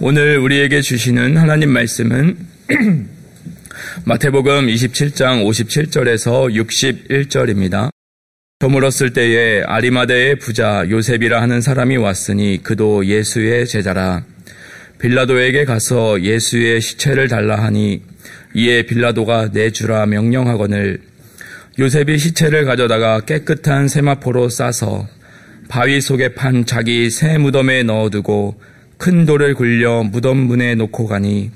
오늘 우리에게 주시는 하나님 말씀은 마태복음 27장 57절에서 61절입니다. 저물었을 때에 아리마대의 부자 요셉이라 하는 사람이 왔으니 그도 예수의 제자라. 빌라도에게 가서 예수의 시체를 달라 하니 이에 빌라도가 내주라 명령하거늘 요셉이 시체를 가져다가 깨끗한 세마포로 싸서 바위 속에 판 자기 새 무덤에 넣어두고 큰 돌을 굴려 무덤 문에 놓고 가니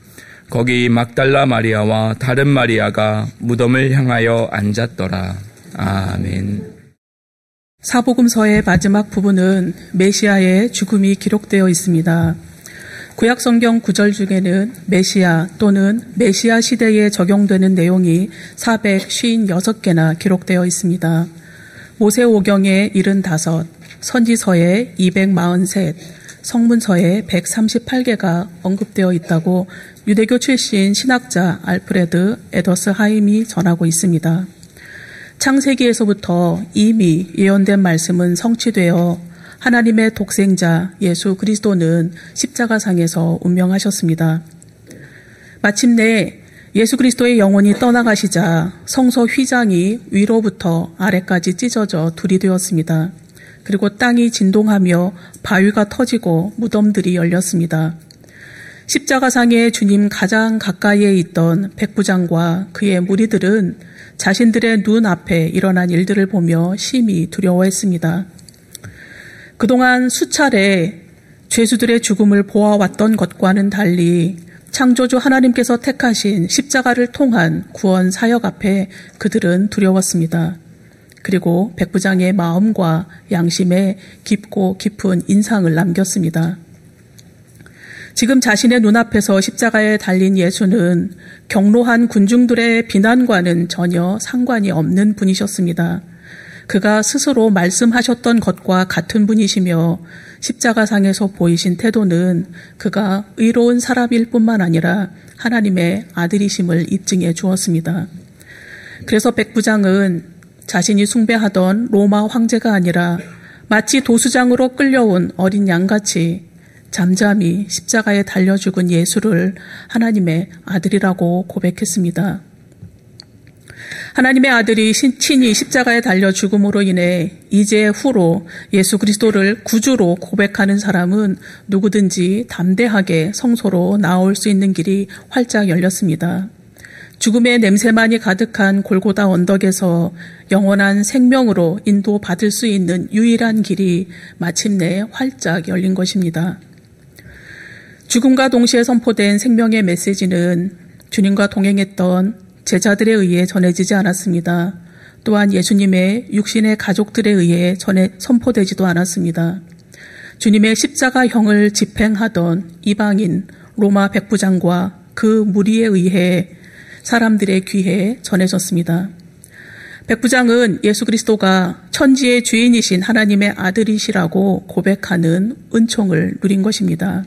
거기 막달라 마리아와 다른 마리아가 무덤을 향하여 앉았더라. 아멘. 사복음서의 마지막 부분은 메시아의 죽음이 기록되어 있습니다. 구약 성경 구절 중에는 메시아 또는 메시아 시대에 적용되는 내용이 456개나 기록되어 있습니다. 모세오경에 75, 선지서에 243, 성문서에 138개가 언급되어 있다고 유대교 출신 신학자 알프레드 에더스 하임이 전하고 있습니다. 창세기에서부터 이미 예언된 말씀은 성취되어 하나님의 독생자 예수 그리스도는 십자가상에서 운명하셨습니다. 마침내 예수 그리스도의 영혼이 떠나가시자 성소 휘장이 위로부터 아래까지 찢어져 둘이 되었습니다. 그리고 땅이 진동하며 바위가 터지고 무덤들이 열렸습니다. 십자가상에 주님 가장 가까이에 있던 백부장과 그의 무리들은 자신들의 눈 앞에 일어난 일들을 보며 심히 두려워했습니다. 그동안 수차례 죄수들의 죽음을 보아왔던 것과는 달리 창조주 하나님께서 택하신 십자가를 통한 구원 사역 앞에 그들은 두려웠습니다. 그리고 백부장의 마음과 양심에 깊고 깊은 인상을 남겼습니다. 지금 자신의 눈앞에서 십자가에 달린 예수는 경로한 군중들의 비난과는 전혀 상관이 없는 분이셨습니다. 그가 스스로 말씀하셨던 것과 같은 분이시며 십자가상에서 보이신 태도는 그가 의로운 사람일 뿐만 아니라 하나님의 아들이심을 입증해 주었습니다. 그래서 백부장은 자신이 숭배하던 로마 황제가 아니라 마치 도수장으로 끌려온 어린 양같이 잠잠히 십자가에 달려 죽은 예수를 하나님의 아들이라고 고백했습니다. 하나님의 아들이 친히 십자가에 달려 죽음으로 인해 이제 후로 예수 그리스도를 구주로 고백하는 사람은 누구든지 담대하게 성소로 나올 수 있는 길이 활짝 열렸습니다. 죽음의 냄새만이 가득한 골고다 언덕에서 영원한 생명으로 인도받을 수 있는 유일한 길이 마침내 활짝 열린 것입니다. 죽음과 동시에 선포된 생명의 메시지는 주님과 동행했던 제자들에 의해 전해지지 않았습니다. 또한 예수님의 육신의 가족들에 의해 전해 선포되지도 않았습니다. 주님의 십자가형을 집행하던 이방인 로마 백부장과 그 무리에 의해 사람들의 귀에 전해졌습니다. 백부장은 예수 그리스도가 천지의 주인이신 하나님의 아들이시라고 고백하는 은총을 누린 것입니다.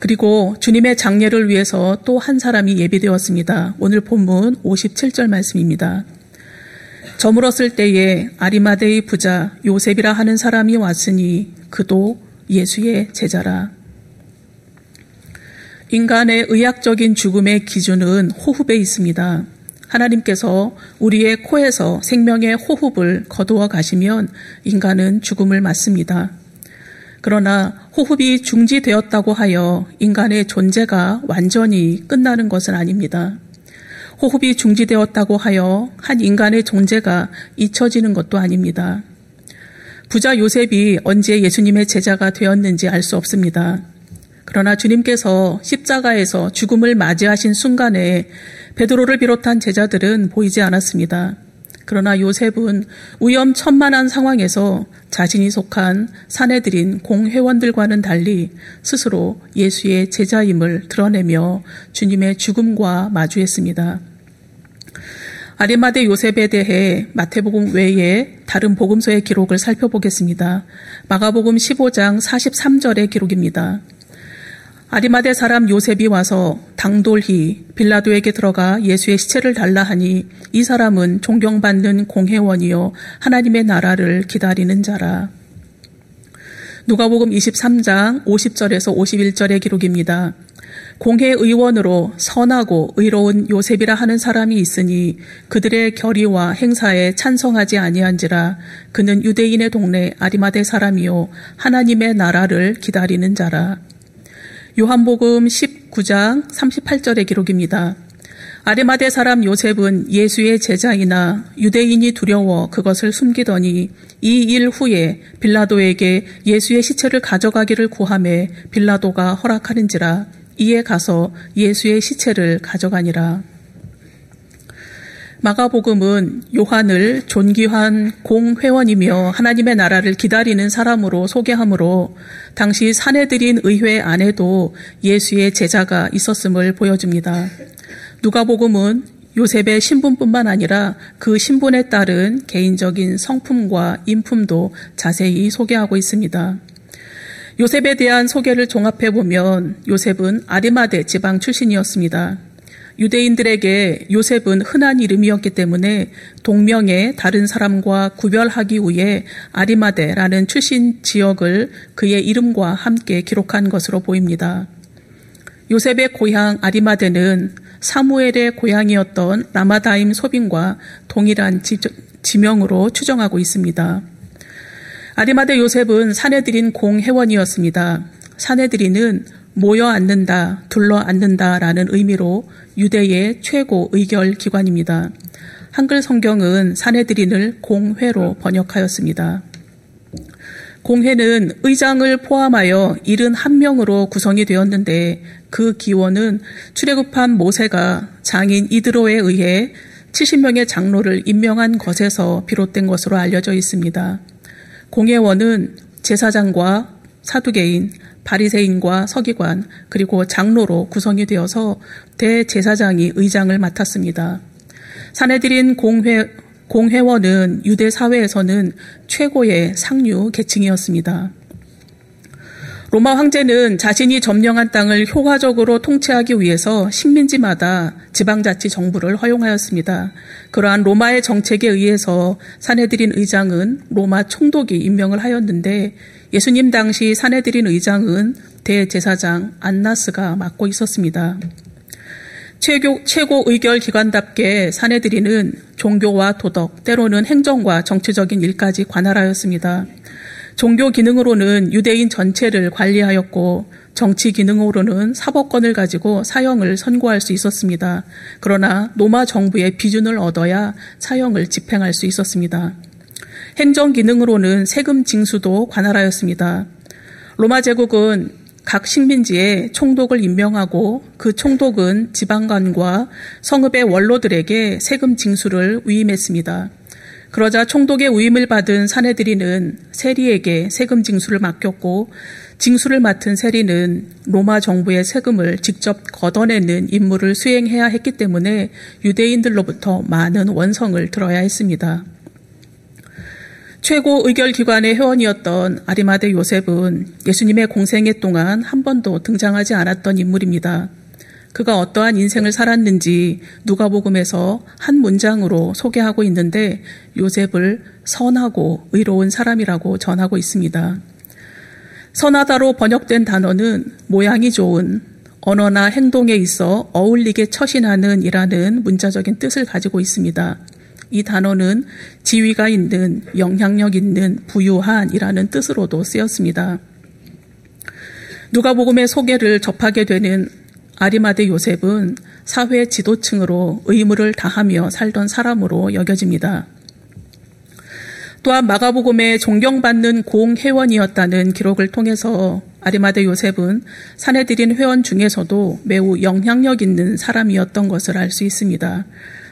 그리고 주님의 장례를 위해서 또 한 사람이 예비되었습니다. 오늘 본문 57절 말씀입니다. 저물었을 때에 아리마데의 부자 요셉이라 하는 사람이 왔으니 그도 예수의 제자라. 인간의 의학적인 죽음의 기준은 호흡에 있습니다. 하나님께서 우리의 코에서 생명의 호흡을 거두어 가시면 인간은 죽음을 맞습니다. 그러나 호흡이 중지되었다고 하여 인간의 존재가 완전히 끝나는 것은 아닙니다. 호흡이 중지되었다고 하여 한 인간의 존재가 잊혀지는 것도 아닙니다. 부자 요셉이 언제 예수님의 제자가 되었는지 알 수 없습니다. 그러나 주님께서 십자가에서 죽음을 맞이하신 순간에 베드로를 비롯한 제자들은 보이지 않았습니다. 그러나 요셉은 위험천만한 상황에서 자신이 속한 사내들인 공회원들과는 달리 스스로 예수의 제자임을 드러내며 주님의 죽음과 마주했습니다. 아리마대 요셉에 대해 마태복음 외에 다른 복음서의 기록을 살펴보겠습니다. 마가복음 15장 43절의 기록입니다. 아리마대 사람 요셉이 와서 당돌히 빌라도에게 들어가 예수의 시체를 달라 하니 이 사람은 존경받는 공회원이요 하나님의 나라를 기다리는 자라. 누가복음 23장 50절에서 51절의 기록입니다. 공회 의원으로 선하고 의로운 요셉이라 하는 사람이 있으니 그들의 결의와 행사에 찬성하지 아니한지라 그는 유대인의 동네 아리마대 사람이요 하나님의 나라를 기다리는 자라. 요한복음 19장 38절의 기록입니다. 아리마대 사람 요셉은 예수의 제자이나 유대인이 두려워 그것을 숨기더니 이 일 후에 빌라도에게 예수의 시체를 가져가기를 구함에 빌라도가 허락하는지라 이에 가서 예수의 시체를 가져가니라. 마가복음은 요한을 존귀한 공회원이며 하나님의 나라를 기다리는 사람으로 소개하므로 당시 사내들인 의회 안에도 예수의 제자가 있었음을 보여줍니다. 누가복음은 요셉의 신분뿐만 아니라 그 신분에 따른 개인적인 성품과 인품도 자세히 소개하고 있습니다. 요셉에 대한 소개를 종합해 보면 요셉은 아리마대 지방 출신이었습니다. 유대인들에게 요셉은 흔한 이름이었기 때문에 동명의 다른 사람과 구별하기 위해 아리마대라는 출신 지역을 그의 이름과 함께 기록한 것으로 보입니다. 요셉의 고향 아리마대는 사무엘의 고향이었던 라마다임 소빈과 동일한 지명으로 추정하고 있습니다. 아리마대 요셉은 사내들인 공회원이었습니다. 사내들이는 모여 앉는다, 둘러 앉는다라는 의미로 유대의 최고 의결 기관입니다. 한글 성경은 사내들인을 공회로 번역하였습니다. 공회는 의장을 포함하여 71명으로 구성이 되었는데 그 기원은 출애굽한 모세가 장인 이드로에 의해 70명의 장로를 임명한 것에서 비롯된 것으로 알려져 있습니다. 공회원은 제사장과 사두개인, 바리새인과 서기관, 그리고 장로로 구성이 되어서 대제사장이 의장을 맡았습니다. 사내들인 공회, 공회원은 유대 사회에서는 최고의 상류 계층이었습니다. 로마 황제는 자신이 점령한 땅을 효과적으로 통치하기 위해서 식민지마다 지방자치 정부를 허용하였습니다. 그러한 로마의 정책에 의해서 사내들인 의장은 로마 총독이 임명을 하였는데 예수님 당시 사내들인 의장은 대제사장 안나스가 맡고 있었습니다. 최고, 최고 의결 기관답게 사내들이는 종교와 도덕, 때로는 행정과 정치적인 일까지 관할하였습니다. 종교 기능으로는 유대인 전체를 관리하였고 정치 기능으로는 사법권을 가지고 사형을 선고할 수 있었습니다. 그러나 로마 정부의 비준을 얻어야 사형을 집행할 수 있었습니다. 행정 기능으로는 세금 징수도 관할하였습니다. 로마 제국은 각 식민지에 총독을 임명하고 그 총독은 지방관과 성읍의 원로들에게 세금 징수를 위임했습니다. 그러자 총독의 위임을 받은 사내들이는 세리에게 세금 징수를 맡겼고 징수를 맡은 세리는 로마 정부의 세금을 직접 걷어내는 임무를 수행해야 했기 때문에 유대인들로부터 많은 원성을 들어야 했습니다. 최고 의결 기관의 회원이었던 아리마대 요셉은 예수님의 공생애 동안 한 번도 등장하지 않았던 인물입니다. 그가 어떠한 인생을 살았는지 누가복음에서 한 문장으로 소개하고 있는데 요셉을 선하고 의로운 사람이라고 전하고 있습니다. 선하다로 번역된 단어는 모양이 좋은 언어나 행동에 있어 어울리게 처신하는 이라는 문자적인 뜻을 가지고 있습니다. 이 단어는 지위가 있는, 영향력 있는, 부유한이라는 뜻으로도 쓰였습니다. 누가복음의 소개를 접하게 되는 아리마대 요셉은 사회 지도층으로 의무를 다하며 살던 사람으로 여겨집니다. 또한 마가복음에 존경받는 공회원이었다는 기록을 통해서 아리마대 요셉은 사내들인 회원 중에서도 매우 영향력 있는 사람이었던 것을 알 수 있습니다.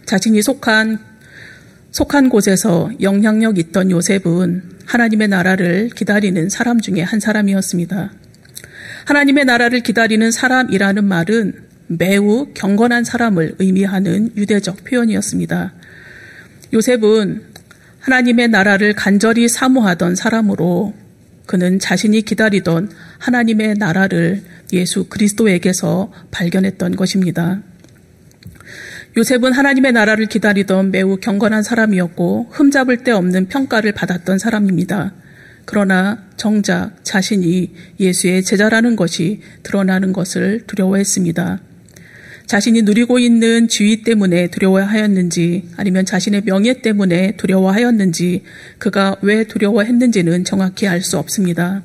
자신이 속한 속한 곳에서 영향력 있던 요셉은 하나님의 나라를 기다리는 사람 중에 한 사람이었습니다. 하나님의 나라를 기다리는 사람이라는 말은 매우 경건한 사람을 의미하는 유대적 표현이었습니다. 요셉은 하나님의 나라를 간절히 사모하던 사람으로 그는 자신이 기다리던 하나님의 나라를 예수 그리스도에게서 발견했던 것입니다. 요셉은 하나님의 나라를 기다리던 매우 경건한 사람이었고 흠잡을 데 없는 평가를 받았던 사람입니다. 그러나 정작 자신이 예수의 제자라는 것이 드러나는 것을 두려워했습니다. 자신이 누리고 있는 지위 때문에 두려워하였는지 아니면 자신의 명예 때문에 두려워하였는지 그가 왜 두려워했는지는 정확히 알 수 없습니다.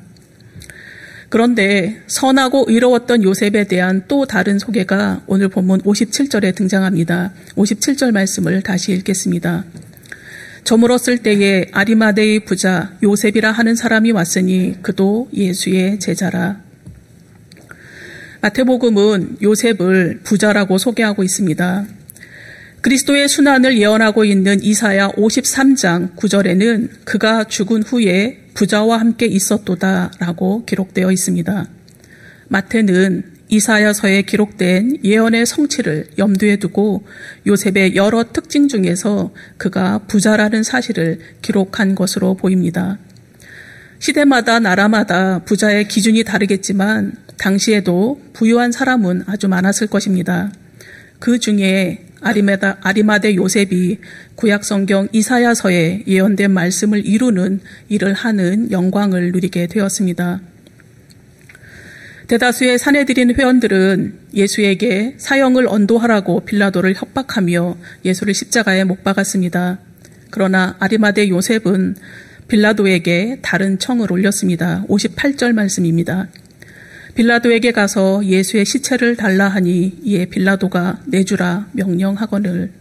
그런데 선하고 의로웠던 요셉에 대한 또 다른 소개가 오늘 본문 57절에 등장합니다. 57절 말씀을 다시 읽겠습니다. 저물었을 때에 아리마데의 부자 요셉이라 하는 사람이 왔으니 그도 예수의 제자라. 마태복음은 요셉을 부자라고 소개하고 있습니다. 그리스도의 순환을 예언하고 있는 이사야 53장 9절에는 그가 죽은 후에 부자와 함께 있었도다라고 기록되어 있습니다. 마태는 이사야서에 기록된 예언의 성취를 염두에 두고 요셉의 여러 특징 중에서 그가 부자라는 사실을 기록한 것으로 보입니다. 시대마다 나라마다 부자의 기준이 다르겠지만 당시에도 부유한 사람은 아주 많았을 것입니다. 그 중에 아리마다, 아리마대 요셉이 구약성경 이사야서에 예언된 말씀을 이루는 일을 하는 영광을 누리게 되었습니다. 대다수의 사내들인 회원들은 예수에게 사형을 언도하라고 빌라도를 협박하며 예수를 십자가에 못 박았습니다. 그러나 아리마대 요셉은 빌라도에게 다른 청을 올렸습니다. 58절 말씀입니다. 빌라도에게 가서 예수의 시체를 달라 하니 이에 빌라도가 내주라 명령하거늘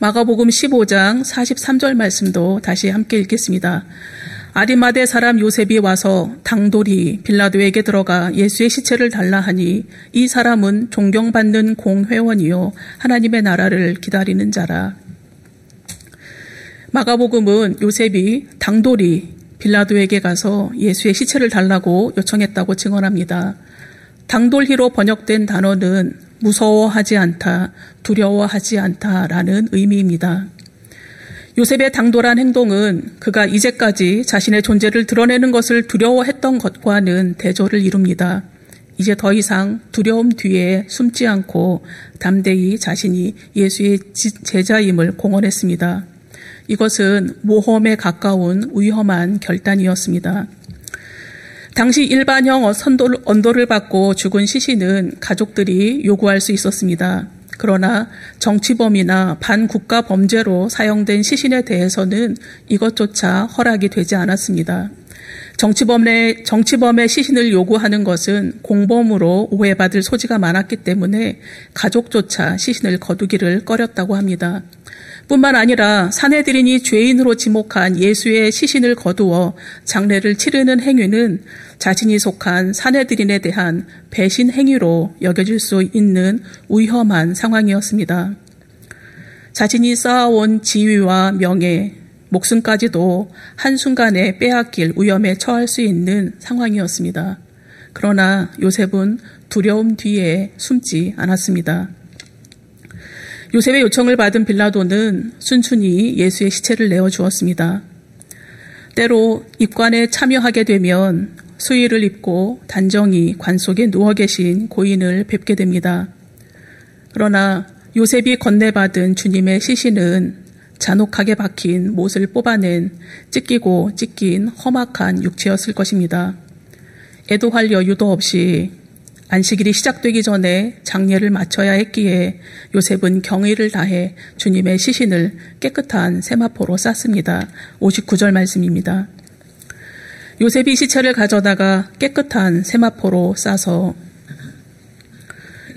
마가복음 15장 43절 말씀도 다시 함께 읽겠습니다. 아리마대 사람 요셉이 와서 당돌이 빌라도에게 들어가 예수의 시체를 달라 하니 이 사람은 존경받는 공회원이요 하나님의 나라를 기다리는 자라. 마가복음은 요셉이 당돌이 빌라도에게 가서 예수의 시체를 달라고 요청했다고 증언합니다. 당돌히로 번역된 단어는 무서워하지 않다, 두려워하지 않다라는 의미입니다. 요셉의 당돌한 행동은 그가 이제까지 자신의 존재를 드러내는 것을 두려워했던 것과는 대조를 이룹니다. 이제 더 이상 두려움 뒤에 숨지 않고 담대히 자신이 예수의 제자임을 공언했습니다. 이것은 모험에 가까운 위험한 결단이었습니다. 당시 일반형 언도를 받고 죽은 시신은 가족들이 요구할 수 있었습니다. 그러나 정치범이나 반국가 범죄로 사용된 시신에 대해서는 이것조차 허락이 되지 않았습니다. 정치범의, 정치범의 시신을 요구하는 것은 공범으로 오해받을 소지가 많았기 때문에 가족조차 시신을 거두기를 꺼렸다고 합니다. 뿐만 아니라 사내들인이 죄인으로 지목한 예수의 시신을 거두어 장례를 치르는 행위는 자신이 속한 사내들인에 대한 배신 행위로 여겨질 수 있는 위험한 상황이었습니다. 자신이 쌓아온 지위와 명예, 목숨까지도 한순간에 빼앗길 위험에 처할 수 있는 상황이었습니다. 그러나 요셉은 두려움 뒤에 숨지 않았습니다. 요셉의 요청을 받은 빌라도는 순순히 예수의 시체를 내어 주었습니다. 때로 입관에 참여하게 되면 수의를 입고 단정히 관 속에 누워 계신 고인을 뵙게 됩니다. 그러나 요셉이 건네받은 주님의 시신은 잔혹하게 박힌 못을 뽑아낸 찢기고 찢긴 험악한 육체였을 것입니다. 애도할 여유도 없이 안식일이 시작되기 전에 장례를 마쳐야 했기에 요셉은 경의를 다해 주님의 시신을 깨끗한 세마포로 쌌습니다. 59절 말씀입니다. 요셉이 시체를 가져다가 깨끗한 세마포로 싸서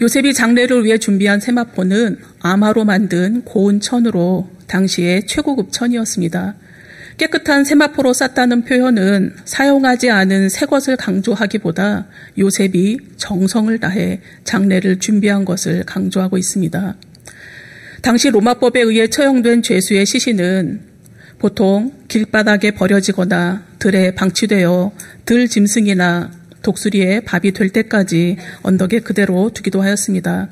요셉이 장례를 위해 준비한 세마포는 아마로 만든 고운 천으로 당시의 최고급 천이었습니다. 깨끗한 세마포로 쌌다는 표현은 사용하지 않은 새 것을 강조하기보다 요셉이 정성을 다해 장례를 준비한 것을 강조하고 있습니다. 당시 로마법에 의해 처형된 죄수의 시신은 보통 길바닥에 버려지거나 들에 방치되어 들 짐승이나 독수리의 밥이 될 때까지 언덕에 그대로 두기도 하였습니다.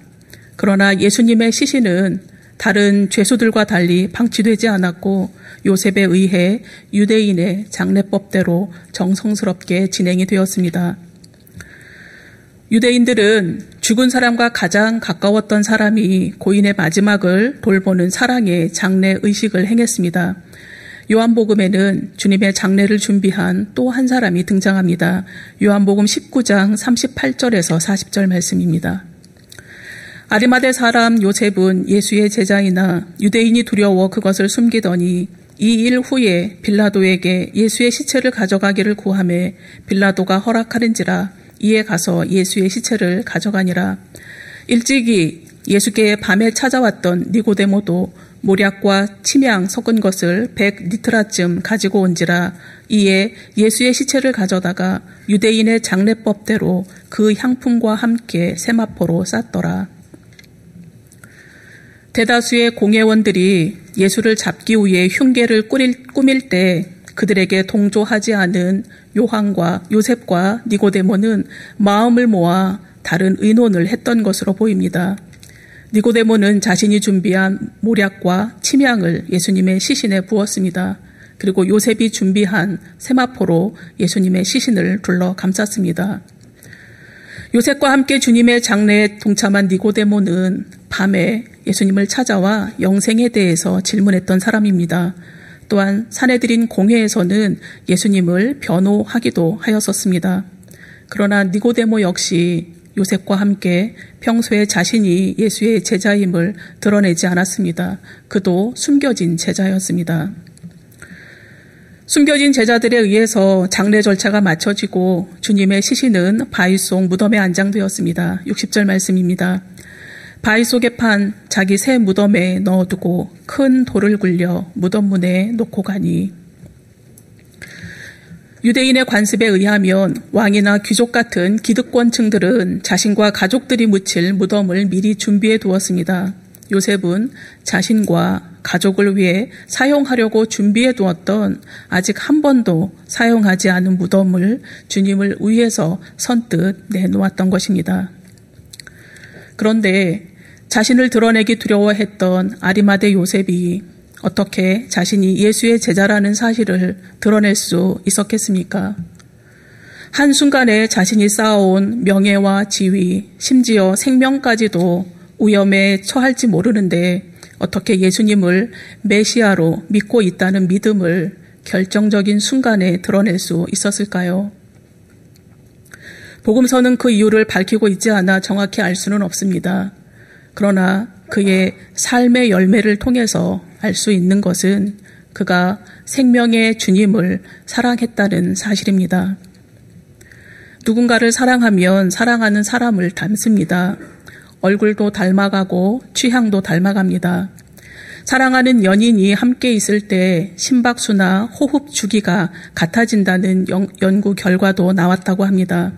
그러나 예수님의 시신은 다른 죄수들과 달리 방치되지 않았고 요셉에 의해 유대인의 장례법대로 정성스럽게 진행이 되었습니다. 유대인들은 죽은 사람과 가장 가까웠던 사람이 고인의 마지막을 돌보는 사랑의 장례 의식을 행했습니다. 요한복음에는 주님의 장례를 준비한 또 한 사람이 등장합니다. 요한복음 19장 38절에서 40절 말씀입니다. 아리마대 사람 요셉은 예수의 제자이나 유대인이 두려워 그것을 숨기더니 이 일 후에 빌라도에게 예수의 시체를 가져가기를 구함에 빌라도가 허락하는지라 이에 가서 예수의 시체를 가져가니라. 일찍이 예수께 밤에 찾아왔던 니고데모도 모략과 침향 섞은 것을 100리트라쯤 가지고 온지라 이에 예수의 시체를 가져다가 유대인의 장례법대로 그 향품과 함께 세마포로 쌌더라. 대다수의 공예원들이 예수를 잡기 위해 흉계를 꾸밀 때 그들에게 동조하지 않은 요한과 요셉과 니고데모는 마음을 모아 다른 의논을 했던 것으로 보입니다. 니고데모는 자신이 준비한 모략과 침향을 예수님의 시신에 부었습니다. 그리고 요셉이 준비한 세마포로 예수님의 시신을 둘러 감쌌습니다. 요셉과 함께 주님의 장례에 동참한 니고데모는 밤에 예수님을 찾아와 영생에 대해서 질문했던 사람입니다. 또한 사내들인 공회에서는 예수님을 변호하기도 하였었습니다. 그러나 니고데모 역시 요셉과 함께 평소에 자신이 예수의 제자임을 드러내지 않았습니다. 그도 숨겨진 제자였습니다. 숨겨진 제자들에 의해서 장례 절차가 마쳐지고 주님의 시신은 바위 속 무덤에 안장되었습니다. 60절 말씀입니다. 바위 속에 판 자기 새 무덤에 넣어두고 큰 돌을 굴려 무덤 문에 놓고 가니 유대인의 관습에 의하면 왕이나 귀족 같은 기득권층들은 자신과 가족들이 묻힐 무덤을 미리 준비해 두었습니다. 요셉은 자신과 가족을 위해 사용하려고 준비해 두었던 아직 한 번도 사용하지 않은 무덤을 주님을 위해서 선뜻 내놓았던 것입니다. 그런데 자신을 드러내기 두려워했던 아리마대 요셉이 어떻게 자신이 예수의 제자라는 사실을 드러낼 수 있었겠습니까? 한순간에 자신이 쌓아온 명예와 지위, 심지어 생명까지도 위험에 처할지 모르는데 어떻게 예수님을 메시아로 믿고 있다는 믿음을 결정적인 순간에 드러낼 수 있었을까요? 복음서는 그 이유를 밝히고 있지 않아 정확히 알 수는 없습니다. 그러나 그의 삶의 열매를 통해서 알 수 있는 것은 그가 생명의 주님을 사랑했다는 사실입니다. 누군가를 사랑하면 사랑하는 사람을 닮습니다. 얼굴도 닮아가고 취향도 닮아갑니다. 사랑하는 연인이 함께 있을 때 심박수나 호흡 주기가 같아진다는 연구 결과도 나왔다고 합니다.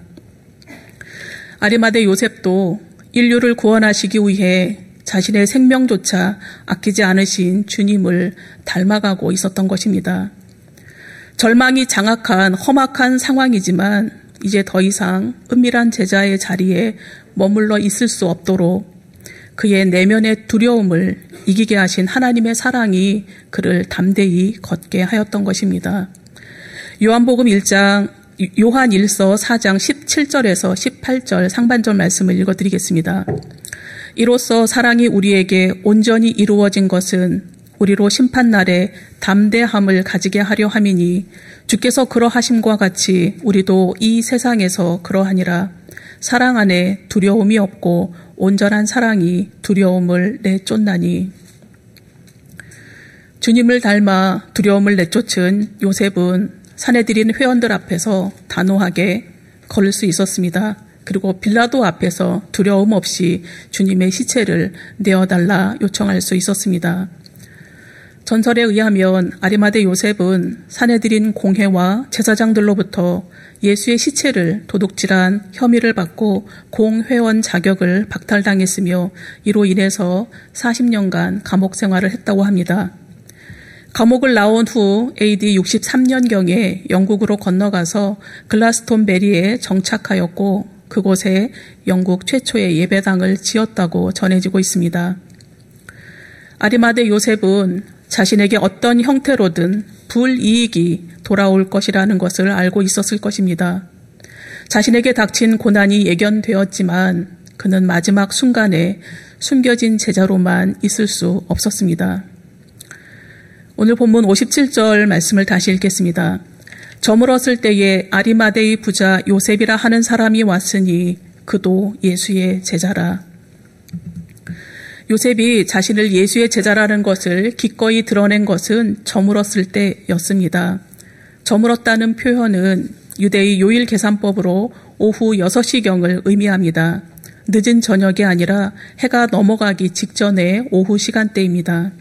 아리마대 요셉도 인류를 구원하시기 위해 자신의 생명조차 아끼지 않으신 주님을 닮아가고 있었던 것입니다. 절망이 장악한 험악한 상황이지만 이제 더 이상 은밀한 제자의 자리에 머물러 있을 수 없도록 그의 내면의 두려움을 이기게 하신 하나님의 사랑이 그를 담대히 걷게 하였던 것입니다. 요한복음 1장 요한 1서 4장 17절에서 18절 상반절 말씀을 읽어 드리겠습니다. 이로써 사랑이 우리에게 온전히 이루어진 것은 우리로 심판날에 담대함을 가지게 하려 함이니 주께서 그러하심과 같이 우리도 이 세상에서 그러하니라 사랑 안에 두려움이 없고 온전한 사랑이 두려움을 내쫓나니 주님을 닮아 두려움을 내쫓은 요셉은 사내들인 회원들 앞에서 단호하게 걸을 수 있었습니다. 그리고 빌라도 앞에서 두려움 없이 주님의 시체를 내어달라 요청할 수 있었습니다. 전설에 의하면 아리마대 요셉은 사내들인 공회와 제사장들로부터 예수의 시체를 도둑질한 혐의를 받고 공회원 자격을 박탈당했으며 이로 인해서 40년간 감옥 생활을 했다고 합니다. 감옥을 나온 후 AD 63년경에 영국으로 건너가서 글라스톤베리에 정착하였고 그곳에 영국 최초의 예배당을 지었다고 전해지고 있습니다. 아리마대 요셉은 자신에게 어떤 형태로든 불이익이 돌아올 것이라는 것을 알고 있었을 것입니다. 자신에게 닥친 고난이 예견되었지만 그는 마지막 순간에 숨겨진 제자로만 있을 수 없었습니다. 오늘 본문 57절 말씀을 다시 읽겠습니다. 저물었을 때에 아리마데의 부자 요셉이라 하는 사람이 왔으니 그도 예수의 제자라. 요셉이 자신을 예수의 제자라는 것을 기꺼이 드러낸 것은 저물었을 때였습니다. 저물었다는 표현은 유대의 요일 계산법으로 오후 6시경을 의미합니다. 늦은 저녁이 아니라 해가 넘어가기 직전의 오후 시간대입니다.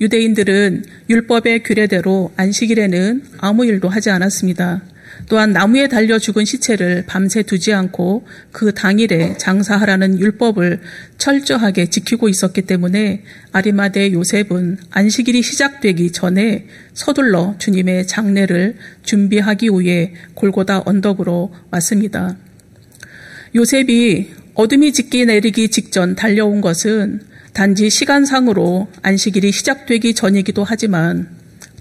유대인들은 율법의 규례대로 안식일에는 아무 일도 하지 않았습니다. 또한 나무에 달려 죽은 시체를 밤새 두지 않고 그 당일에 장사하라는 율법을 철저하게 지키고 있었기 때문에 아리마대 요셉은 안식일이 시작되기 전에 서둘러 주님의 장례를 준비하기 위해 골고다 언덕으로 왔습니다. 요셉이 어둠이 짙게 내리기 직전 달려온 것은 단지 시간상으로 안식일이 시작되기 전이기도 하지만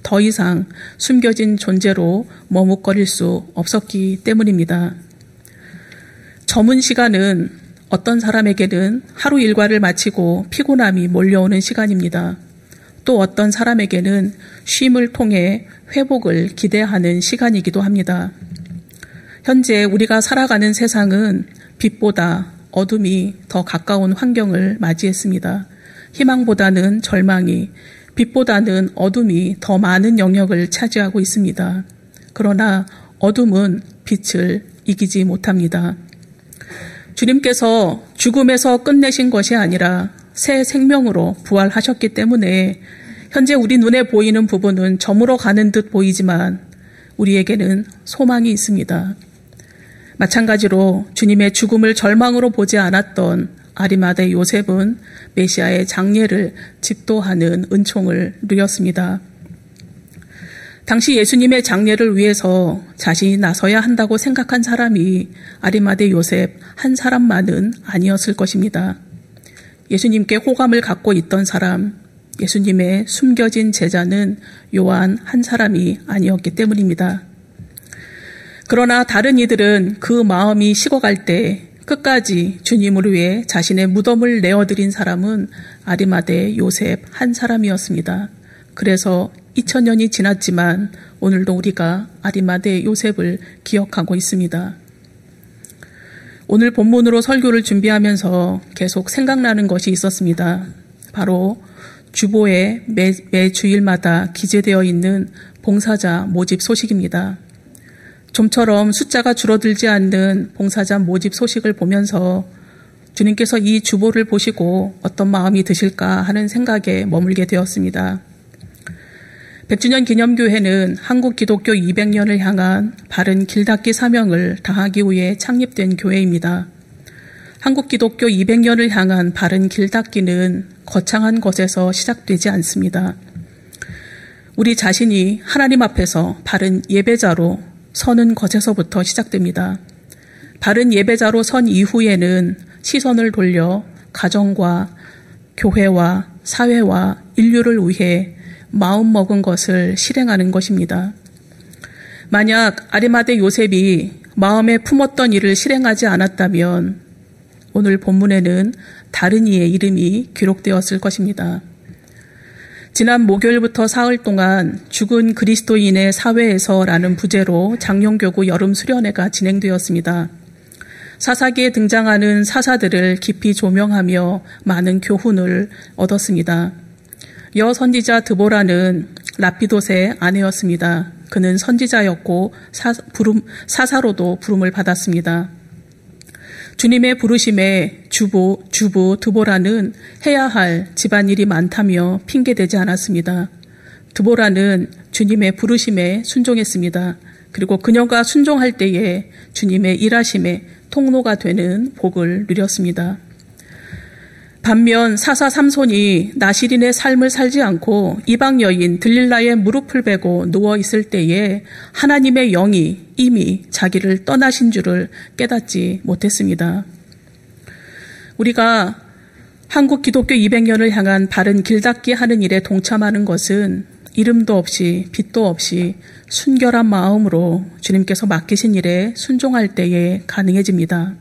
더 이상 숨겨진 존재로 머뭇거릴 수 없었기 때문입니다. 저문 시간은 어떤 사람에게는 하루 일과를 마치고 피곤함이 몰려오는 시간입니다. 또 어떤 사람에게는 쉼을 통해 회복을 기대하는 시간이기도 합니다. 현재 우리가 살아가는 세상은 빛보다 어둠이 더 가까운 환경을 맞이했습니다. 희망보다는 절망이, 빛보다는 어둠이 더 많은 영역을 차지하고 있습니다. 그러나 어둠은 빛을 이기지 못합니다. 주님께서 죽음에서 끝내신 것이 아니라 새 생명으로 부활하셨기 때문에 현재 우리 눈에 보이는 부분은 저물어 가는 듯 보이지만 우리에게는 소망이 있습니다. 마찬가지로 주님의 죽음을 절망으로 보지 않았던 아리마대 요셉은 메시아의 장례를 집도하는 은총을 누렸습니다. 당시 예수님의 장례를 위해서 자신이 나서야 한다고 생각한 사람이 아리마대 요셉 한 사람만은 아니었을 것입니다. 예수님께 호감을 갖고 있던 사람, 예수님의 숨겨진 제자는 요한 한 사람이 아니었기 때문입니다. 그러나 다른 이들은 그 마음이 식어갈 때 끝까지 주님을 위해 자신의 무덤을 내어드린 사람은 아리마대 요셉 한 사람이었습니다. 그래서 2000년이 지났지만 오늘도 우리가 아리마대 요셉을 기억하고 있습니다. 오늘 본문으로 설교를 준비하면서 계속 생각나는 것이 있었습니다. 바로 주보에 매, 매 주일마다 기재되어 있는 봉사자 모집 소식입니다. 좀처럼 숫자가 줄어들지 않는 봉사자 모집 소식을 보면서 주님께서 이 주보를 보시고 어떤 마음이 드실까 하는 생각에 머물게 되었습니다. 100주년 기념교회는 한국 기독교 200년을 향한 바른 길닫기 사명을 다하기 위해 창립된 교회입니다. 한국 기독교 200년을 향한 바른 길닫기는 거창한 것에서 시작되지 않습니다. 우리 자신이 하나님 앞에서 바른 예배자로 서는 것에서부터 시작됩니다. 바른 예배자로 선 이후에는 시선을 돌려 가정과 교회와 사회와 인류를 위해 마음 먹은 것을 실행하는 것입니다. 만약 아리마대 요셉이 마음에 품었던 일을 실행하지 않았다면 오늘 본문에는 다른 이의 이름이 기록되었을 것입니다. 지난 목요일부터 사흘 동안 죽은 그리스도인의 사회에서라는 부제로 장롱교구 여름 수련회가 진행되었습니다. 사사기에 등장하는 사사들을 깊이 조명하며 많은 교훈을 얻었습니다. 여 선지자 드보라는 라피도의 아내였습니다. 그는 선지자였고 사, 부름, 사사로도 부름을 받았습니다. 주님의 부르심에 주부, 주부 드보라는 해야 할 집안일이 많다며 핑계대지 않았습니다. 드보라는 주님의 부르심에 순종했습니다. 그리고 그녀가 순종할 때에 주님의 일하심에 통로가 되는 복을 누렸습니다. 반면 사사 삼손이 나시린의 삶을 살지 않고 이방 여인 들릴라의 무릎을 베고 누워 있을 때에 하나님의 영이 이미 자기를 떠나신 줄을 깨닫지 못했습니다. 우리가 한국 기독교 200년을 향한 바른 길닫기 하는 일에 동참하는 것은 이름도 없이 빛도 없이 순결한 마음으로 주님께서 맡기신 일에 순종할 때에 가능해집니다.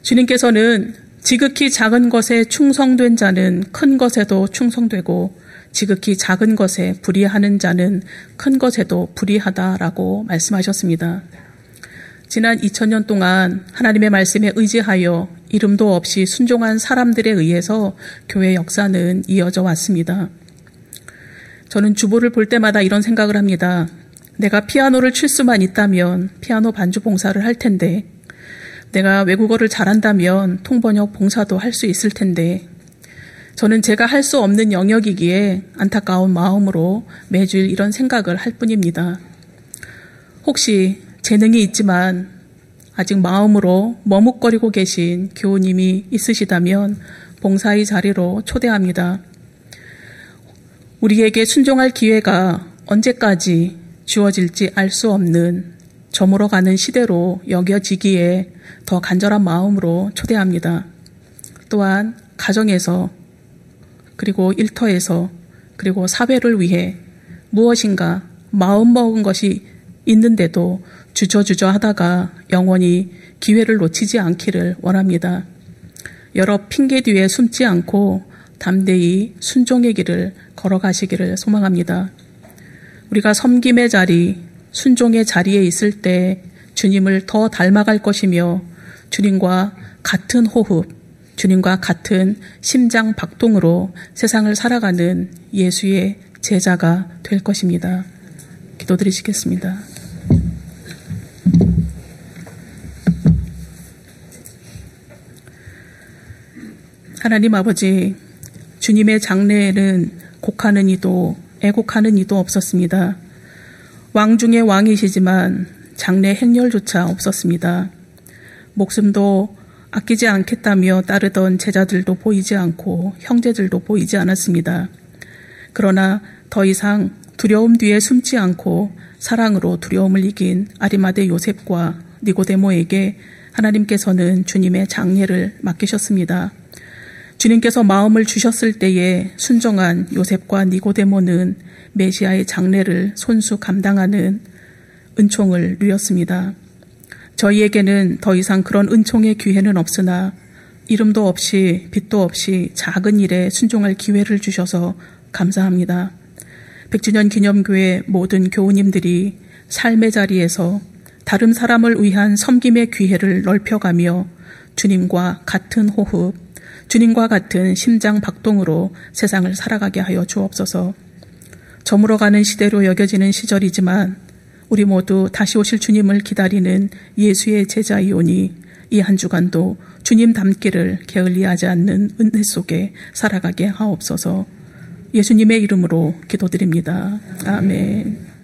주님께서는 지극히 작은 것에 충성된 자는 큰 것에도 충성되고 지극히 작은 것에 불의하는 자는 큰 것에도 불의하다라고 말씀하셨습니다. 지난 2000년 동안 하나님의 말씀에 의지하여 이름도 없이 순종한 사람들에 의해서 교회 역사는 이어져 왔습니다. 저는 주보를 볼 때마다 이런 생각을 합니다. 내가 피아노를 칠 수만 있다면 피아노 반주 봉사를 할 텐데, 내가 외국어를 잘한다면 통번역 봉사도 할 수 있을 텐데, 저는 제가 할 수 없는 영역이기에 안타까운 마음으로 매주일 이런 생각을 할 뿐입니다. 혹시 재능이 있지만 아직 마음으로 머뭇거리고 계신 교우님이 있으시다면 봉사의 자리로 초대합니다. 우리에게 순종할 기회가 언제까지 주어질지 알 수 없는 저물어가는 시대로 여겨지기에 더 간절한 마음으로 초대합니다. 또한 가정에서 그리고 일터에서 그리고 사회를 위해 무엇인가 마음 먹은 것이 있는데도 주저주저 하다가 영원히 기회를 놓치지 않기를 원합니다. 여러 핑계 뒤에 숨지 않고 담대히 순종의 길을 걸어가시기를 소망합니다. 우리가 섬김의 자리, 순종의 자리에 있을 때 주님을 더 닮아갈 것이며 주님과 같은 호흡, 주님과 같은 심장 박동으로 세상을 살아가는 예수의 제자가 될 것입니다. 기도드리시겠습니다. 하나님 아버지, 주님의 장래에는 곡하는 이도 애곡하는 이도 없었습니다. 왕 중의 왕이시지만 장래 행렬조차 없었습니다. 목숨도 아끼지 않겠다며 따르던 제자들도 보이지 않고 형제들도 보이지 않았습니다. 그러나 더 이상 두려움 뒤에 숨지 않고 사랑으로 두려움을 이긴 아리마대 요셉과 니고데모에게 하나님께서는 주님의 장례를 맡기셨습니다. 주님께서 마음을 주셨을 때에 순정한 요셉과 니고데모는 메시아의 장례를 손수 감당하는 은총을 누렸습니다. 저희에게는 더 이상 그런 은총의 기회는 없으나 이름도 없이 빛도 없이 작은 일에 순종할 기회를 주셔서 감사합니다. 백주년 기념교회 모든 교우님들이 삶의 자리에서 다른 사람을 위한 섬김의 기회를 넓혀가며 주님과 같은 호흡, 주님과 같은 심장 박동으로 세상을 살아가게 하여 주옵소서. 저물어가는 시대로 여겨지는 시절이지만 우리 모두 다시 오실 주님을 기다리는 예수의 제자이오니 이 한 주간도 주님 닮기를 게을리하지 않는 은혜 속에 살아가게 하옵소서. 예수님의 이름으로 기도드립니다. 아멘.